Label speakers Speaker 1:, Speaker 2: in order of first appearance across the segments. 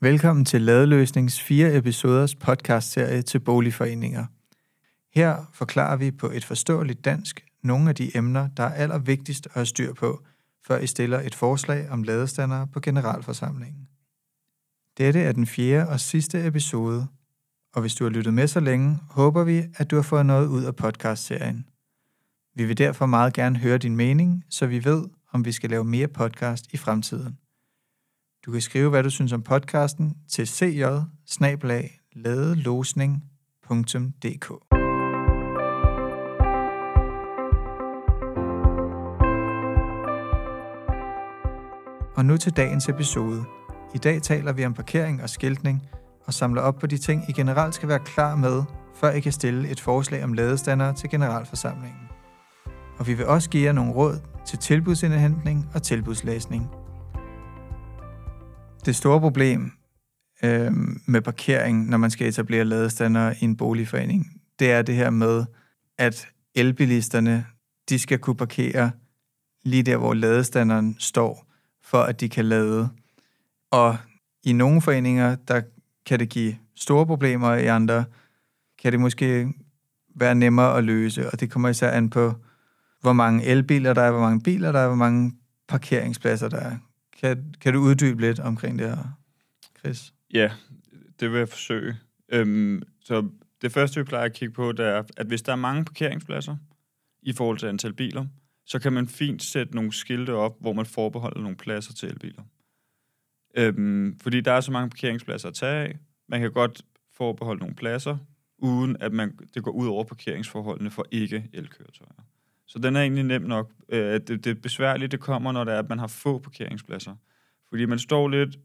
Speaker 1: Velkommen til Ladeløsnings fire episoders podcastserie til boligforeninger. Her forklarer vi på et forståeligt dansk nogle af de emner, der er allervigtigst at have styr på, før I stiller et forslag om ladestandere på generalforsamlingen. Dette er den fjerde og sidste episode, og hvis du har lyttet med så længe, håber vi, at du har fået noget ud af podcastserien. Vi vil derfor meget gerne høre din mening, så vi ved, om vi skal lave mere podcast i fremtiden. Du kan skrive, hvad du synes om podcasten til cj Og nu til dagens episode. I dag taler vi om parkering og skiltning, og samler op på de ting, I generelt skal være klar med, før I kan stille et forslag om ladestandere til generalforsamlingen. Og vi vil også give jer nogle råd til tilbudsindhentning og tilbudslæsning – det store problem øh, med parkering, når man skal etablere ladestander i en boligforening, det er det her med, at elbilisterne, de skal kunne parkere lige der, hvor ladestanderen står, for at de kan lade. Og i nogle foreninger, der kan det give store problemer, i andre kan det måske være nemmere at løse, og det kommer især an på, hvor mange elbiler der er, hvor mange biler der er, hvor mange parkeringspladser der er. Kan, kan du uddybe lidt omkring det her, Chris?
Speaker 2: Ja, det vil jeg forsøge. Øhm, så det første, vi plejer at kigge på, det er, at hvis der er mange parkeringspladser i forhold til antal biler, så kan man fint sætte nogle skilte op, hvor man forbeholder nogle pladser til elbiler. Øhm, fordi der er så mange parkeringspladser at tage af. Man kan godt forbeholde nogle pladser, uden at man, det går ud over parkeringsforholdene for ikke-elkøretøjer. Så den er egentlig nem nok. Øh, det, det besværlige, det kommer, når det er, at man har få parkeringspladser. Fordi man står lidt...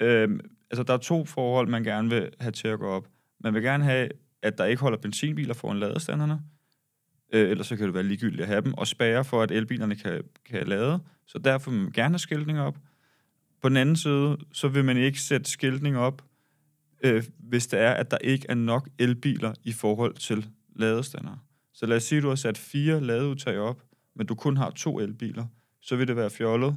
Speaker 2: Øh, altså, der er to forhold, man gerne vil have til at gå op. Man vil gerne have, at der ikke holder benzinbiler foran ladestanderne. Øh, ellers så kan det være ligegyldigt at have dem. Og spærre for, at elbilerne kan, kan lade. Så derfor vil man gerne have skiltning op. På den anden side, så vil man ikke sætte skiltning op, øh, hvis det er, at der ikke er nok elbiler i forhold til ladestander. Så lad os sige, at du har sat fire ladeudtag op, men du kun har to elbiler, så vil det være fjollet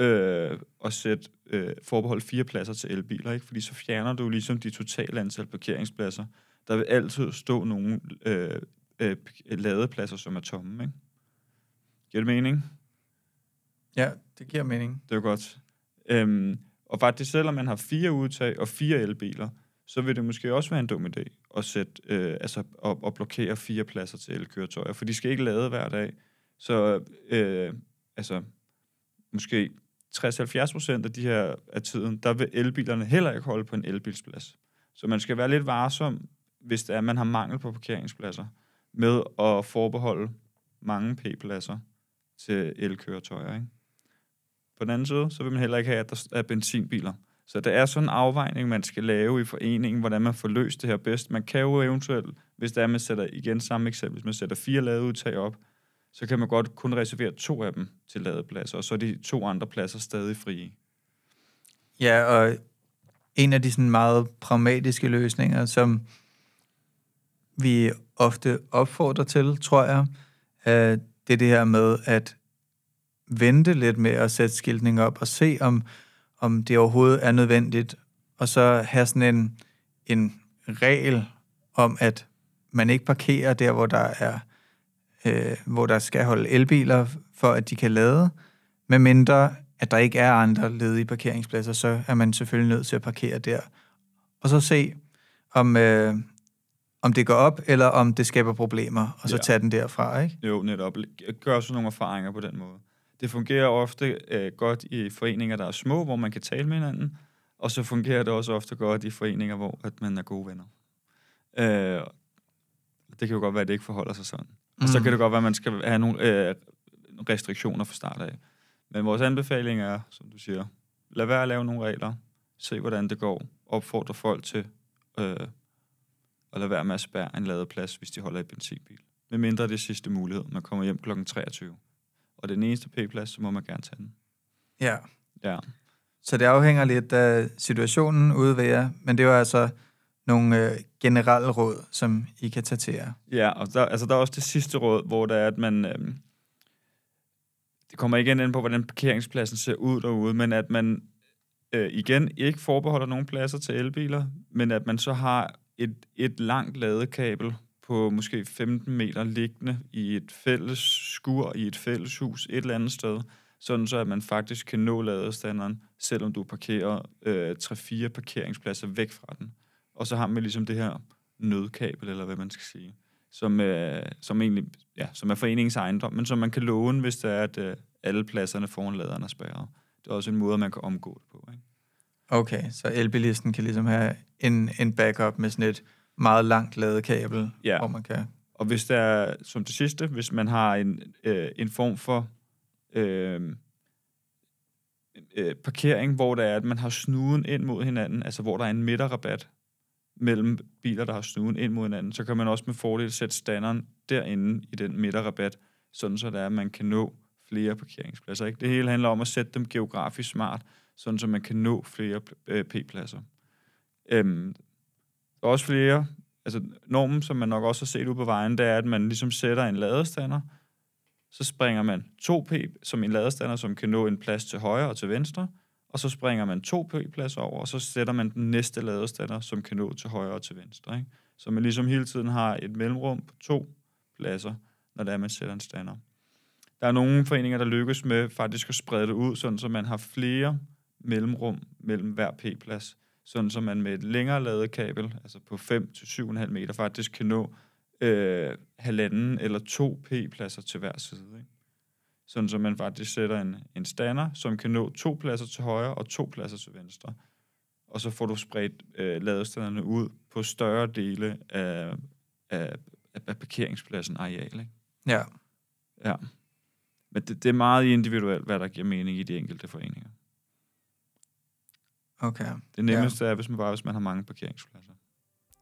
Speaker 2: øh, at sætte øh, forbehold fire pladser til elbiler, ikke? fordi så fjerner du ligesom de totale antal parkeringspladser. Der vil altid stå nogle øh, øh, ladepladser, som er tomme. Ikke? Giver det mening?
Speaker 1: Ja, det giver mening.
Speaker 2: Det er godt. Øhm, og faktisk, selvom man har fire udtag og fire elbiler, så vil det måske også være en dum idé at, sætte, øh, altså, at, at blokere fire pladser til elkøretøjer, for de skal ikke lade hver dag. Så øh, altså, måske 60-70 procent af de her af tiden, der vil elbilerne heller ikke holde på en elbilsplads. Så man skal være lidt varsom, hvis det er, at man har mangel på parkeringspladser, med at forbeholde mange p-pladser til elkøretøjer. Ikke? På den anden side, så vil man heller ikke have, at der er benzinbiler. Så det er sådan en afvejning, man skal lave i foreningen, hvordan man får løst det her bedst. Man kan jo eventuelt, hvis det er, man sætter igen samme eksempel, hvis man sætter fire ladeudtag op, så kan man godt kun reservere to af dem til ladepladser, og så er de to andre pladser stadig frie.
Speaker 1: Ja, og en af de sådan meget pragmatiske løsninger, som vi ofte opfordrer til, tror jeg, øh, det er det her med at vente lidt med at sætte skiltning op og se, om om det overhovedet er nødvendigt, og så have sådan en, en regel om, at man ikke parkerer der, hvor der er øh, hvor der skal holde elbiler, for at de kan lade, medmindre at der ikke er andre ledige parkeringspladser, så er man selvfølgelig nødt til at parkere der. Og så se, om, øh, om det går op, eller om det skaber problemer, og så ja. tage den derfra, ikke?
Speaker 2: Jo, netop. Gør også nogle erfaringer på den måde. Det fungerer ofte øh, godt i foreninger, der er små, hvor man kan tale med hinanden, og så fungerer det også ofte godt i foreninger, hvor at man er gode venner. Øh, det kan jo godt være, at det ikke forholder sig sådan. Mm. Og så mm. kan det godt være, at man skal have nogle øh, restriktioner fra start af. Men vores anbefaling er, som du siger, lad være at lave nogle regler, se hvordan det går, opfordre folk til øh, at lade være med at spærre en ladeplads, hvis de holder i benzinbil. Med mindre det sidste mulighed, man kommer hjem kl. 23 og den eneste p-plads, så må man gerne tage den.
Speaker 1: Ja.
Speaker 2: Ja.
Speaker 1: Så det afhænger lidt af situationen ude ved jer, men det er jo altså nogle øh, generelle råd, som I kan tage til jer.
Speaker 2: Ja, og der, altså, der er også det sidste råd, hvor der er, at man... Øh, det kommer igen ind på, hvordan parkeringspladsen ser ud derude, men at man øh, igen ikke forbeholder nogen pladser til elbiler, men at man så har et, et langt ladekabel på måske 15 meter liggende i et fælles skur, i et fælles hus, et eller andet sted, sådan så at man faktisk kan nå ladestanderen, selvom du parkerer øh, 3-4 parkeringspladser væk fra den. Og så har man ligesom det her nødkabel, eller hvad man skal sige, som, øh, som, egentlig, ja, som er foreningens ejendom, men som man kan låne, hvis det er, at øh, alle pladserne foran laderen er spærret. Det er også en måde, man kan omgå det på. Ikke?
Speaker 1: Okay, så elbilisten kan ligesom have en, en backup med sådan et meget langt ladekabel,
Speaker 2: Ja.
Speaker 1: hvor man kan...
Speaker 2: Og hvis der er, som det sidste, hvis man har en, øh, en form for øh, øh, parkering, hvor der er, at man har snuden ind mod hinanden, altså hvor der er en midterrabat mellem biler, der har snuden ind mod hinanden, så kan man også med fordel sætte standeren derinde i den midterrabat, sådan så der er, at man kan nå flere parkeringspladser. Ikke? Det hele handler om at sætte dem geografisk smart, sådan så man kan nå flere øh, p-pladser. Øhm, der er også flere, altså normen, som man nok også har set ude på vejen, det er, at man ligesom sætter en ladestander, så springer man 2P som en ladestander, som kan nå en plads til højre og til venstre, og så springer man 2p plads over, og så sætter man den næste ladestander, som kan nå til højre og til venstre. Ikke? Så man ligesom hele tiden har et mellemrum på to pladser, når det er, man sætter en stander. Der er nogle foreninger, der lykkes med faktisk at sprede det ud, sådan så man har flere mellemrum mellem hver p-plads, sådan så man med et længere ladekabel, altså på 5-7,5 meter, faktisk kan nå øh, halvanden eller to p-pladser til hver side. Ikke? Sådan så man faktisk sætter en, en stander, som kan nå to pladser til højre og to pladser til venstre. Og så får du spredt øh, ladestanderne ud på større dele af, af, af parkeringspladsen areal. Ikke?
Speaker 1: Ja,
Speaker 2: Ja. Men det, det er meget individuelt, hvad der giver mening i de enkelte foreninger.
Speaker 1: Okay.
Speaker 2: Det nemmeste ja. er, hvis man bare hvis man har mange parkeringspladser.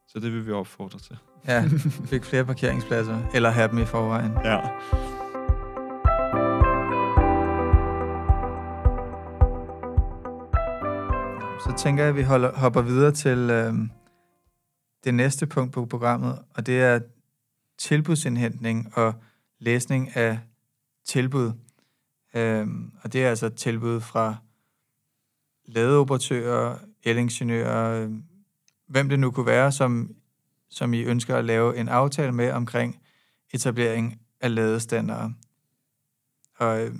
Speaker 2: Så det vil vi opfordre til.
Speaker 1: Ja, fik flere parkeringspladser, eller have dem i forvejen.
Speaker 2: Ja.
Speaker 1: Så tænker jeg, at vi holder, hopper videre til øh, det næste punkt på programmet, og det er tilbudsindhentning og læsning af tilbud. Øh, og det er altså tilbud fra ladeoperatører, elingeniører, hvem det nu kunne være, som, som I ønsker at lave en aftale med omkring etablering af ladestandere. Og øh,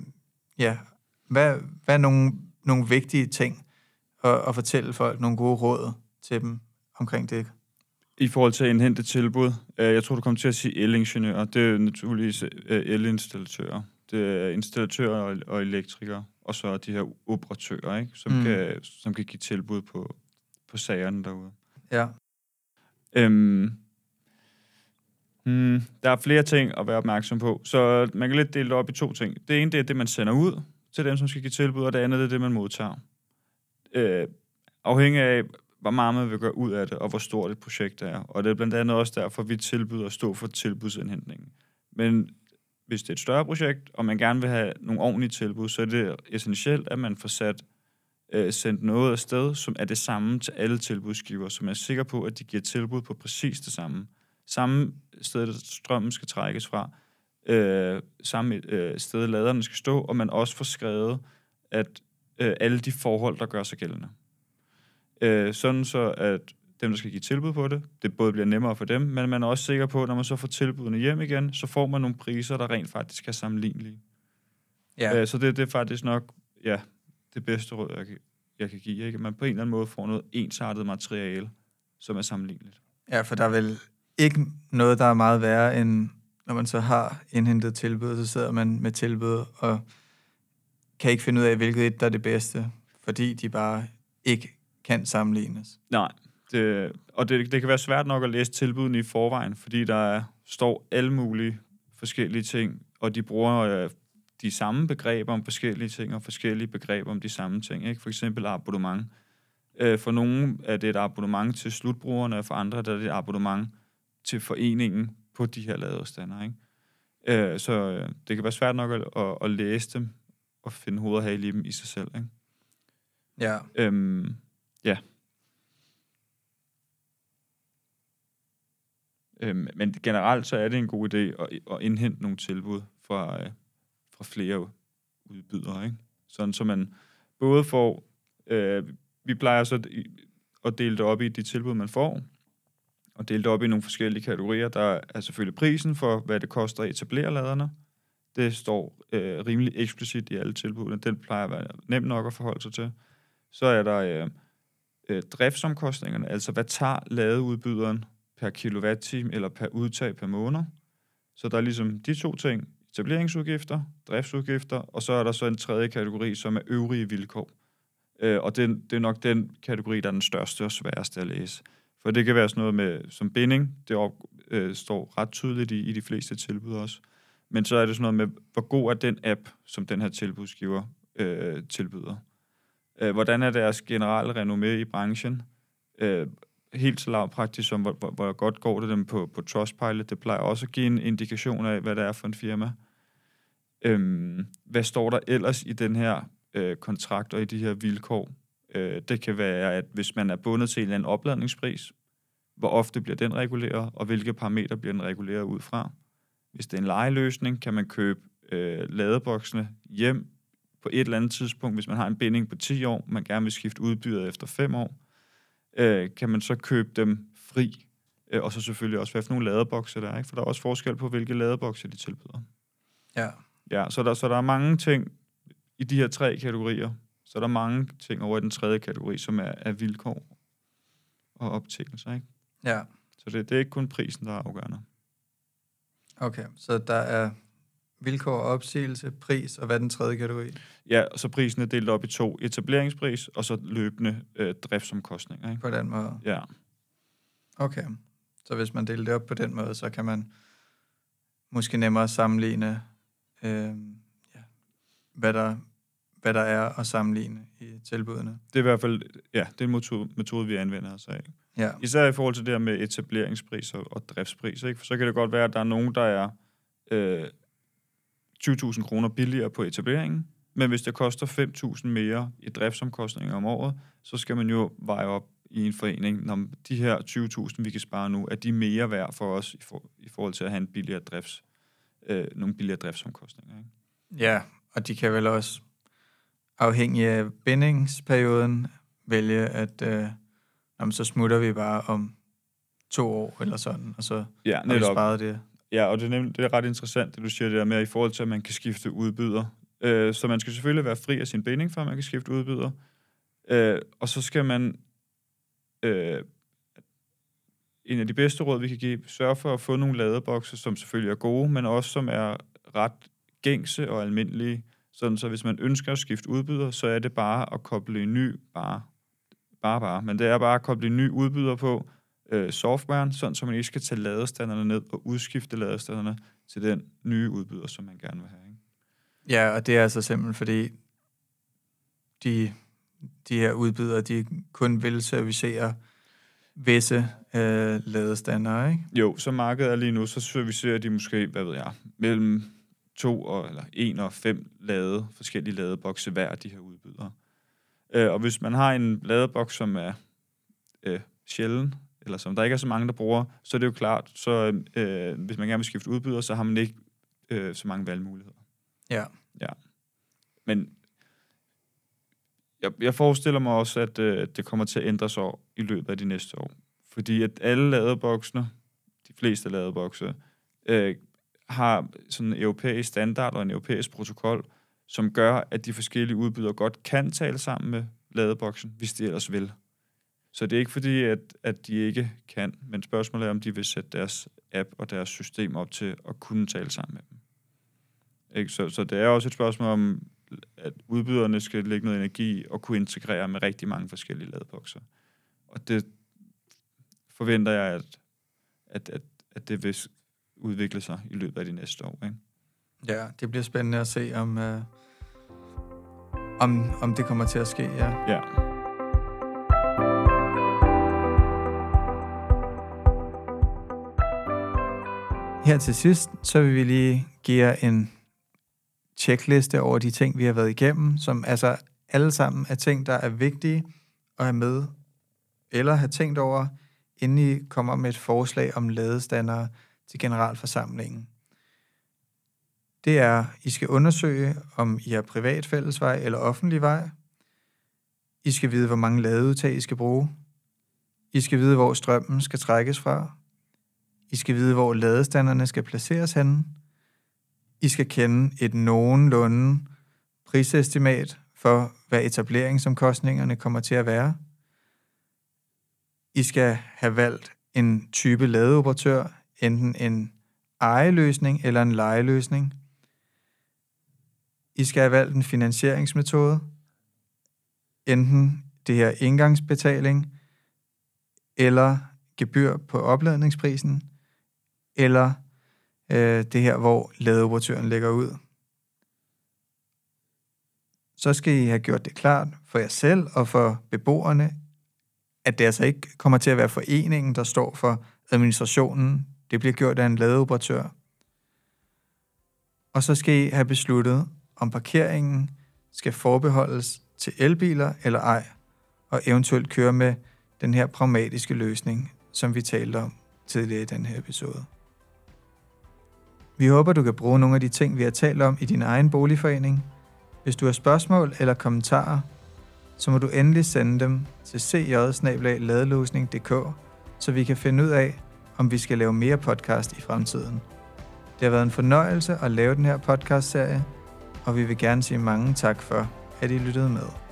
Speaker 1: ja, hvad, hvad er nogle, nogle vigtige ting at, at fortælle folk nogle gode råd til dem omkring det?
Speaker 2: I forhold til at indhente tilbud, øh, jeg tror, du kommer til at sige elingeniører. Det er naturligvis øh, elinstallatører. Det er installatører og, og elektrikere, og så de her operatører, ikke? Som,
Speaker 1: Mm.
Speaker 2: mm. kan, som kan give tilbud på, på sagerne derude.
Speaker 1: Ja,
Speaker 2: Øhm, hmm, der er flere ting at være opmærksom på, så man kan lidt dele det op i to ting. Det ene, det er det, man sender ud til dem, som skal give tilbud, og det andet, det er det, man modtager. Øh, afhængig af, hvor meget man vil gøre ud af det, og hvor stort et projekt det er. Og det er blandt andet også derfor, vi tilbyder at stå for tilbudsindhentningen. Men hvis det er et større projekt, og man gerne vil have nogle ordentlige tilbud, så er det essentielt, at man får sat øh, sendt noget afsted, som er det samme til alle tilbudsgiver, som er sikker på, at de giver tilbud på præcis det samme. Samme sted, strømmen skal trækkes fra, øh, samme øh, sted, laderne skal stå, og man også får skrevet, at øh, alle de forhold, der gør sig gældende. Øh, sådan så, at dem, der skal give tilbud på det, det både bliver nemmere for dem, men man er også sikker på, at når man så får tilbudene hjem igen, så får man nogle priser, der rent faktisk er sammenlignelige.
Speaker 1: ja.
Speaker 2: Øh, så det, det er faktisk nok ja, det bedste råd, jeg jeg kan give. Ikke? Man på en eller anden måde får noget ensartet materiale, som er sammenligneligt.
Speaker 1: ja, for der er vel ikke noget, der er meget værre, end når man så har indhentet tilbud, så sidder man med tilbud og kan ikke finde ud af, hvilket et der er det bedste, fordi de bare ikke kan sammenlignes.
Speaker 2: Nej, det, og det, det kan være svært nok at læse tilbudene i forvejen, fordi der er, står alle mulige forskellige ting, og de bruger øh, de samme begreber om forskellige ting, og forskellige begreber om de samme ting. Ikke? For eksempel abonnement. Øh, for nogle er det et abonnement til slutbrugerne, og for andre er det et abonnement til foreningen på de her ladestander. Ikke? Øh, så øh, det kan være svært nok at, at, at læse dem og finde hoved og hale i dem i sig selv. Ikke?
Speaker 1: Ja,
Speaker 2: Øhm, ja. Øhm, men generelt så er det en god idé at, at indhente nogle tilbud fra, øh, fra flere udbydere, ikke? Sådan så man både får Øh, vi plejer så at dele det op i de tilbud, man får, og dele det op i nogle forskellige kategorier. Der er selvfølgelig prisen for, hvad det koster at etablere laderne. Det står øh, rimelig eksplicit i alle tilbudene. Den plejer at være nem nok at forholde sig til. Så er der øh, øh, driftsomkostningerne, altså hvad tager ladeudbyderen per kilowatt-time eller per udtag per måned. Så der er ligesom de to ting, etableringsudgifter, driftsudgifter, og så er der så en tredje kategori, som er øvrige vilkår. Øh, og det, det er nok den kategori, der er den største og sværeste at læse. For det kan være sådan noget med, som binding, det op, øh, står ret tydeligt i, i de fleste tilbud også. Men så er det sådan noget med, hvor god er den app, som den her tilbudsgiver øh, tilbyder. Øh, hvordan er deres generelle renommé i branchen? Øh, helt så lavpraktisk som, hvor, hvor, hvor godt går det dem på, på Trustpilot. Det plejer også at give en indikation af, hvad det er for en firma. Øhm, hvad står der ellers i den her øh, kontrakt og i de her vilkår? Øh, det kan være, at hvis man er bundet til en eller anden opladningspris, hvor ofte bliver den reguleret, og hvilke parametre bliver den reguleret ud fra. Hvis det er en lejeløsning, kan man købe øh, ladeboksene hjem på et eller andet tidspunkt, hvis man har en binding på 10 år, man gerne vil skifte udbyder efter 5 år, øh, kan man så købe dem fri, øh, og så selvfølgelig også, hvad for nogle ladebokse der er, ikke? for der er også forskel på, hvilke ladebokse de tilbyder.
Speaker 1: Ja.
Speaker 2: Ja, så der, så der er mange ting i de her tre kategorier, så der er mange ting over i den tredje kategori, som er, er vilkår og optægelser, ikke?
Speaker 1: Ja.
Speaker 2: Så det, det er ikke kun prisen, der er afgørende.
Speaker 1: Okay, så der er vilkår, opsigelse, pris, og hvad den tredje kategori?
Speaker 2: Ja, så prisen er delt op i to. Etableringspris, og så løbende øh, driftsomkostninger. Ikke?
Speaker 1: På den måde?
Speaker 2: Ja.
Speaker 1: Okay, så hvis man deler det op på den måde, så kan man måske nemmere sammenligne, øh, ja, hvad, der, hvad der er at sammenligne i tilbudene.
Speaker 2: Det er i hvert fald ja, det er en metode, metode vi anvender os af.
Speaker 1: Ja.
Speaker 2: Især i forhold til det her med etableringspris og, og driftspris. Ikke? For så kan det godt være, at der er nogen, der er øh, 20.000 kroner billigere på etableringen, men hvis det koster 5.000 mere i driftsomkostninger om året, så skal man jo veje op i en forening, når de her 20.000, vi kan spare nu, er de mere værd for os i, for, i forhold til at have en billigere drifts, øh, nogle billigere driftsomkostninger. Ikke?
Speaker 1: Ja, og de kan vel også, afhængig af bindingsperioden, vælge, at øh, jamen, så smutter vi bare om to år eller sådan, og så
Speaker 2: ja,
Speaker 1: har vi sparet det.
Speaker 2: Ja, og det er, nemlig, det er ret interessant, det du siger det der med, i forhold til, at man kan skifte udbyder. Øh, så man skal selvfølgelig være fri af sin binding, før man kan skifte udbyder. Øh, og så skal man... Øh, en af de bedste råd, vi kan give, sørge for at få nogle ladebokse, som selvfølgelig er gode, men også som er ret gængse og almindelige. Sådan så hvis man ønsker at skifte udbyder, så er det bare at koble en ny, bare, bare, bare. Men det er bare at koble en ny udbyder på, øh, softwaren, sådan så man ikke skal tage ladestanderne ned og udskifte ladestanderne til den nye udbyder, som man gerne vil have. Ikke?
Speaker 1: Ja, og det er altså simpelthen fordi, de, de her udbydere, de kun vil servicere visse øh, ladestandere, ikke?
Speaker 2: Jo, så markedet er lige nu, så servicerer de måske, hvad ved jeg, mellem to og, eller en og fem lade, forskellige ladebokse hver af de her udbydere. Øh, og hvis man har en ladeboks, som er øh, sjælden, eller som der ikke er så mange, der bruger, så er det jo klart, så øh, hvis man gerne vil skifte udbyder, så har man ikke øh, så mange valgmuligheder.
Speaker 1: Ja.
Speaker 2: Ja. Men jeg, jeg forestiller mig også, at øh, det kommer til at ændre sig i løbet af de næste år. Fordi at alle ladeboksene, de fleste ladebokse, øh, har sådan en europæisk standard og en europæisk protokol, som gør, at de forskellige udbydere godt kan tale sammen med ladeboksen, hvis de ellers vil. Så det er ikke fordi, at, at de ikke kan, men spørgsmålet er, om de vil sætte deres app og deres system op til at kunne tale sammen med dem. Ikke? Så, så det er også et spørgsmål om, at udbyderne skal lægge noget energi og kunne integrere med rigtig mange forskellige ladebokser. Og det forventer jeg, at, at, at, at det vil udvikle sig i løbet af de næste år. Ikke?
Speaker 1: Ja, det bliver spændende at se, om, øh, om, om det kommer til at ske. Ja.
Speaker 2: ja.
Speaker 1: Her til sidst, så vil vi lige give jer en checkliste over de ting, vi har været igennem, som altså alle sammen er ting, der er vigtige at have med, eller have tænkt over, inden I kommer med et forslag om ladestandere til generalforsamlingen. Det er, I skal undersøge, om I har privat fællesvej eller offentlig vej. I skal vide, hvor mange ladeudtag I skal bruge. I skal vide, hvor strømmen skal trækkes fra. I skal vide, hvor ladestanderne skal placeres henne. I skal kende et nogenlunde prisestimat for, hvad etableringsomkostningerne kommer til at være. I skal have valgt en type ladeoperatør, enten en ejeløsning eller en lejeløsning. I skal have valgt en finansieringsmetode, enten det her indgangsbetaling, eller gebyr på opladningsprisen, eller øh, det her, hvor ladeoperatøren lægger ud. Så skal I have gjort det klart for jer selv og for beboerne, at det altså ikke kommer til at være foreningen, der står for administrationen. Det bliver gjort af en ladeoperatør. Og så skal I have besluttet, om parkeringen skal forbeholdes til elbiler eller ej, og eventuelt køre med den her pragmatiske løsning, som vi talte om tidligere i den her episode. Vi håber, du kan bruge nogle af de ting, vi har talt om i din egen boligforening. Hvis du har spørgsmål eller kommentarer, så må du endelig sende dem til cj så vi kan finde ud af, om vi skal lave mere podcast i fremtiden. Det har været en fornøjelse at lave den her podcast-serie, og vi vil gerne sige mange tak for, at I lyttede med.